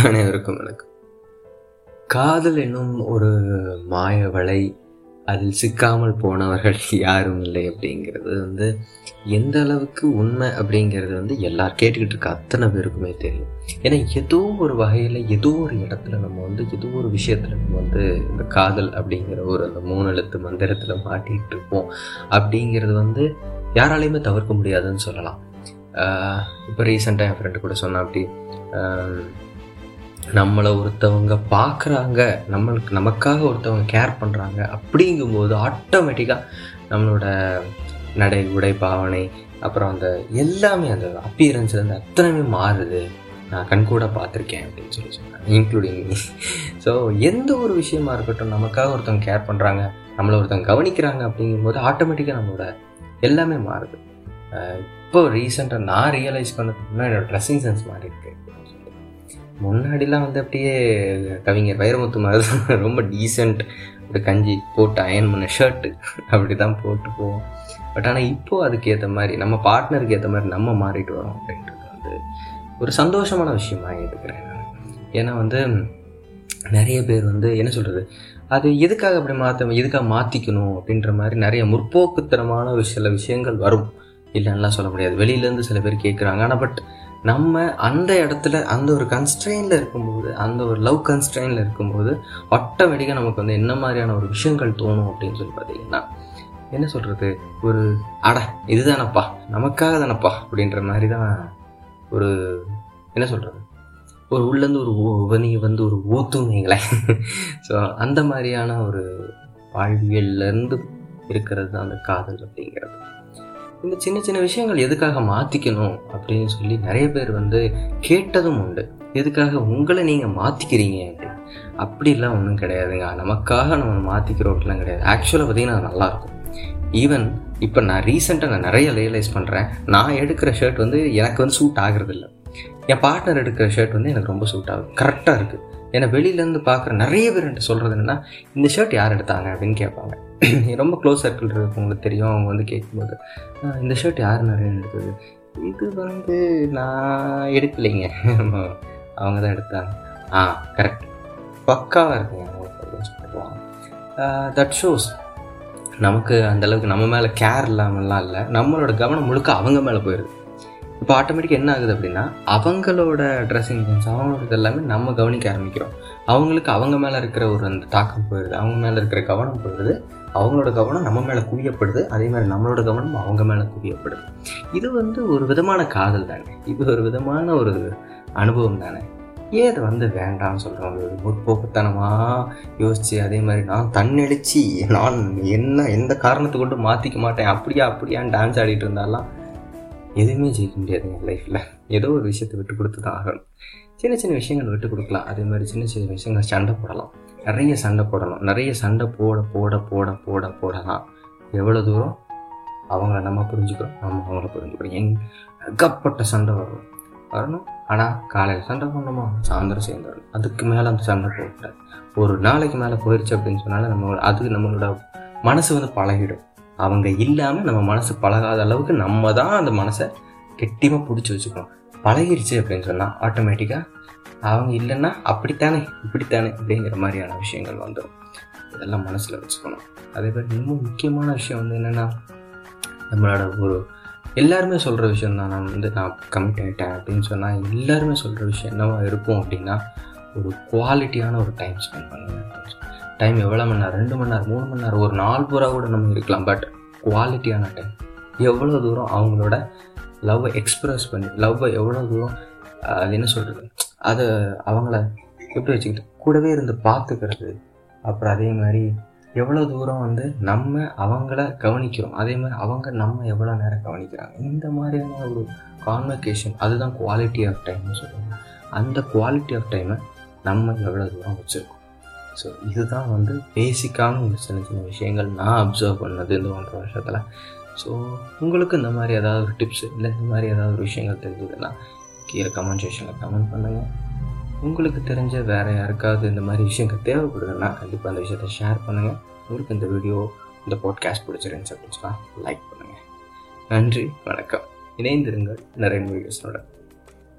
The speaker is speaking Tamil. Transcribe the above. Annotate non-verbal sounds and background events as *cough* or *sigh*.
அனைவருக்கும் வணக்கம். காதல் என்னும் ஒரு மாய வலை அதில் சிக்காமல் போனவர்கள் யாரும் இல்லை அப்படிங்கிறது வந்து எந்த அளவுக்கு உண்மை அப்படிங்கிறது வந்து எல்லார் கேட்டுக்கிட்டு இருக்க அத்தனை பேருக்குமே தெரியும். ஏன்னா ஏதோ ஒரு வகையில் ஏதோ ஒரு இடத்துல நம்ம வந்து ஏதோ ஒரு விஷயத்தில் நம்ம வந்து இந்த காதல் அப்படிங்கிற ஒரு அந்த மூணு எழுத்து மந்திரத்தில் மாட்டிகிட்டு இருப்போம் அப்படிங்கிறது வந்து யாராலையுமே தவிர்க்க முடியாதுன்னு சொல்லலாம். இப்போ ரீசெண்டாக என் ஃப்ரெண்டு கூட சொன்னா அப்படி ஆஹ், நம்மளை ஒருத்தவங்க பார்க்குறாங்க நம்மளுக்கு நமக்காக ஒருத்தவங்க கேர் பண்ணுறாங்க அப்படிங்கும்போது ஆட்டோமேட்டிக்காக நம்மளோட நடை உடை பாவனை அப்புறம் அந்த எல்லாமே அந்த அப்பியரன்ஸ் அந்த அத்தனையுமே மாறுது. நான் கண்கூட பார்த்துருக்கேன் அப்படின்னு சொல்லி சொன்னேன் இன்க்ளூடிங் மீ ஸோ எந்த ஒரு விஷயமா இருக்கட்டும் நமக்காக ஒருத்தவங்க கேர் பண்ணுறாங்க நம்மளை ஒருத்தவங்க கவனிக்கிறாங்க அப்படிங்கும்போது ஆட்டோமேட்டிக்காக நம்மளோட எல்லாமே மாறுது. இப்போ ரீசெண்டாக நான் ரியலைஸ் பண்ணதுக்கு என்னோடய என்னோட ட்ரெஸ்ஸிங் சென்ஸ் மாறி இருக்கு முன்னாடிலாம் வந்து அப்படியே கவிஞர் வைரமுத்து மாதிரி ரொம்ப டீசெண்ட் ஒரு கஞ்சி போட்டு அயன் பண்ண ஷர்ட்டு அப்படி தான் போட்டு போவோம் பட் ஆனால் இப்போது அதுக்கு ஏற்ற மாதிரி நம்ம பார்ட்னருக்கு ஏற்ற மாதிரி நம்ம மாறிட்டு வரோம் அப்படின்றது வந்து ஒரு சந்தோஷமான விஷயமா எடுத்துக்கிறேன் ஏன்னா வந்து நிறைய பேர் வந்து என்ன சொல்கிறது அது எதுக்காக அப்படி மாற்ற எதுக்காக மாற்றிக்கணும் அப்படின்ற மாதிரி நிறைய முற்போக்குத்தனமான ஒரு சில விஷயங்கள் வரும். இல்லைன்னா சொல்ல முடியாது. வெளியிலேருந்து சில பேர் கேட்குறாங்க ஆனால் பட் நம்ம அந்த இடத்துல அந்த ஒரு கன்ஸ்ட்ரெயினில் இருக்கும்போது அந்த ஒரு லவ் கன்ஸ்ட்ரெயினில் இருக்கும்போது ஆட்டோமேட்டிக்காக நமக்கு வந்து என்ன மாதிரியான ஒரு விஷயங்கள் தோணும் அப்படின்னு சொல்லி பார்த்தீங்கன்னா என்ன சொல்கிறது ஒரு அட இதுதானப்பா நமக்காக தானப்பா அப்படின்ற மாதிரி தான் ஒரு என்ன சொல்கிறது ஒரு உள்ளேருந்து ஒரு உபனி வந்து ஒரு ஊத்துவீங்களேன் ஸோ *laughs* அந்த மாதிரியான ஒரு வாழ்வியல்லேருந்து இருக்கிறது தான் அந்த காதல் அப்படிங்கிறது. இந்த சின்ன சின்ன விஷயங்கள் எதுக்காக மாற்றிக்கணும் அப்படின்னு சொல்லி நிறைய பேர் வந்து கேட்டதும் உண்டு. எதுக்காக உங்களை நீங்கள் மாற்றிக்கிறீங்க அப்படின்னு அப்படிலாம் ஒன்றும் கிடையாதுங்க. நமக்காக நம்ம மாற்றிக்கிறோம் அப்படிலாம் கிடையாது. ஆக்சுவலாக பார்த்தீங்கன்னா அது நல்லாயிருக்கும். ஈவன் இப்போ நான் ரீசெண்டாக நான் நிறைய ரியலைஸ் பண்ணுறேன் நான் எடுக்கிற ஷர்ட் வந்து எனக்கு வந்து சூட் ஆகுறதில்ல. இல்லை என் பார்ட்னர் எடுக்கிற ஷர்ட் வந்து எனக்கு ரொம்ப சூட் ஆகுது. கரெக்டாக இருக்குது ஏன்னா வெளியிலேருந்து பார்க்குற நிறைய பேர் என்கிட்ட சொல்கிறது என்னென்னா இந்த ஷர்ட் யார் எடுத்தாங்க? அப்படின்னு கேட்பாங்க. *clears throat* ரொம்ப க்ளோஸ் சர்க்கிள் இருக்கவங்களுக்கு தெரியும் அவங்க வந்து கேட்கும்போது இந்த ஷர்ட் யார் நிறைய எடுத்தது? இது வந்து நான் எடுக்கலைங்க. *laughs* அவங்க தான் எடுத்தாங்க. ஆ கரெக்ட் பக்காவாக இருக்குங்க அவங்களுக்கு அப்படின்னு சொல்லுவாங்க தட் ஷோஸ் நமக்கு அந்தளவுக்கு நம்ம மேலே கேர் இல்லாமல்லாம் இல்லை. நம்மளோட கவனம் முழுக்க அவங்க மேலே போயிடுது இப்போ ஆட்டோமேட்டிக்காக என்ன ஆகுது அப்படின்னா அவங்களோட ட்ரெஸ்ஸிங் சென்ஸ் அவங்களோட இது எல்லாமே நம்ம கவனிக்க ஆரம்பிக்கிறோம். அவங்களுக்கு அவங்க மேலே இருக்கிற ஒரு அந்த தாக்கம் போயிடுது அவங்க மேலே இருக்கிற கவனம் போயிடுது அவங்களோட கவனம் நம்ம மேலே குவியப்படுது அதே மாதிரி நம்மளோட கவனம் அவங்க மேலே குவியப்படுது. இது வந்து ஒரு விதமான காதல் தானே. இது ஒரு விதமான ஒரு அனுபவம் தானே. ஏன் அதை வந்து வேண்டாம்னு சொல்கிறோம் ஒரு முற்போக்குத்தனமாக யோசித்து அதே மாதிரி நான் தன்னெழுச்சி நான் என்ன எந்த காரணத்தை கொண்டு மாற்றிக்க மாட்டேன் அப்படியா அப்படியான்னு டான்ஸ் ஆடிட்டு இருந்தாலாம் எதுவுமே ஜெயிக்க முடியாதுங்க லைஃப்பில் ஏதோ ஒரு விஷயத்தை விட்டு கொடுத்து தான் ஆகணும். சின்ன சின்ன விஷயங்கள் விட்டு கொடுக்கலாம். அதே மாதிரி சின்ன சின்ன விஷயங்கள் சண்டை போடலாம். நிறைய சண்டை போடணும். நிறைய சண்டை போட போட போட போட போடலாம் எவ்வளோ தூரம்? அவங்கள நம்ம புரிஞ்சுக்கிறோம். நம்ம அவங்கள புரிஞ்சுக்கிறோம். எங் ஏகப்பட்ட சண்டை வரும் வரணும். ஆனால் காலையில் சண்டை பண்ணணுமா சாயந்தரம் சேர்ந்து வரணும் அதுக்கு மேலே அந்த சண்டை போகக்கூடாது ஒரு நாளைக்கு மேலே போயிடுச்சு அப்படின்னு சொன்னாலும் நம்ம அது நம்மளோட மனசு வந்து பழகிடும். அவங்க இல்லாமல் நம்ம மனசு பழகாத அளவுக்கு நம்ம தான் அந்த மனசை கெட்டியமாக பிடிச்சி வச்சுக்கணும். பழகிருச்சு அப்படின்னு சொன்னால் ஆட்டோமேட்டிக்காக அவங்க இல்லைன்னா அப்படித்தானே இப்படித்தானே அப்படிங்கிற மாதிரியான விஷயங்கள் வந்துடும் இதெல்லாம் மனசில் வச்சுக்கணும். அதே மாதிரி இன்னும் முக்கியமான விஷயம் வந்து என்னென்னா நம்மளோட ஒரு எல்லாருமே சொல்கிற விஷயம் தான் நான் வந்து நான் கமிட் ஆகிட்டேன் அப்படின்னு சொன்னால் எல்லாருமே சொல்கிற விஷயம் என்னவா இருக்கும் அப்படின்னா ஒரு குவாலிட்டியான ஒரு டைம் ஸ்பெண்ட் பண்ணுங்க. டைம் எவ்வளோ மணி நேரம்? ரெண்டு மணி நேரம் மூணு மணி நேரம் ஒரு நாலு பூரா கூட நம்ம இருக்கலாம். பட் குவாலிட்டியான டைம் எவ்வளோ தூரம் அவங்களோட லவ்வை எக்ஸ்ப்ரெஸ் பண்ணி லவ்வை எவ்வளோ தூரம் அது என்ன சொல்கிறது அதை அவங்கள எப்படி வச்சுக்கிட்டு கூடவே இருந்து பார்த்துக்கிறது. அப்புறம் அதே மாதிரி எவ்வளோ தூரம் வந்து நம்ம அவங்கள கவனிக்கிறோம். அதே மாதிரி அவங்க நம்ம எவ்வளோ நேரம் கவனிக்கிறாங்க. இந்த மாதிரியான ஒரு கான்வெகேஷன் அதுதான் குவாலிட்டி ஆஃப் டைம்னு சொல்லுவாங்க. அந்த குவாலிட்டி ஆஃப் டைமை நம்ம எவ்வளோ தூரம் வச்சுருக்கோம். ஸோ இதுதான் வந்து பேசிக்கான ஒரு சின்ன சின்ன விஷயங்கள் நான் அப்சர்வ் பண்ணது இந்த ஒன்றரை வருஷத்தில். ஸோ உங்களுக்கு இந்த மாதிரி ஏதாவது ஒரு டிப்ஸ் இல்லை இந்த மாதிரி ஏதாவது ஒரு விஷயங்கள் தெரிஞ்சதுன்னா கீழே கமெண்ட் செக்ஷனில் கமெண்ட் பண்ணுங்கள் உங்களுக்கு தெரிஞ்ச வேறு யாருக்காவது இந்த மாதிரி விஷயங்கள் தேவைப்படுதுன்னா கண்டிப்பாக அந்த விஷயத்தை ஷேர் பண்ணுங்கள் உங்களுக்கு இந்த வீடியோ இந்த பாட்காஸ்ட் பிடிச்சிருந்துச்சு அப்படின்னு சொன்னால் லைக் பண்ணுங்கள் நன்றி வணக்கம். இணைந்திருங்கள் நிறைய வீடியோஸோட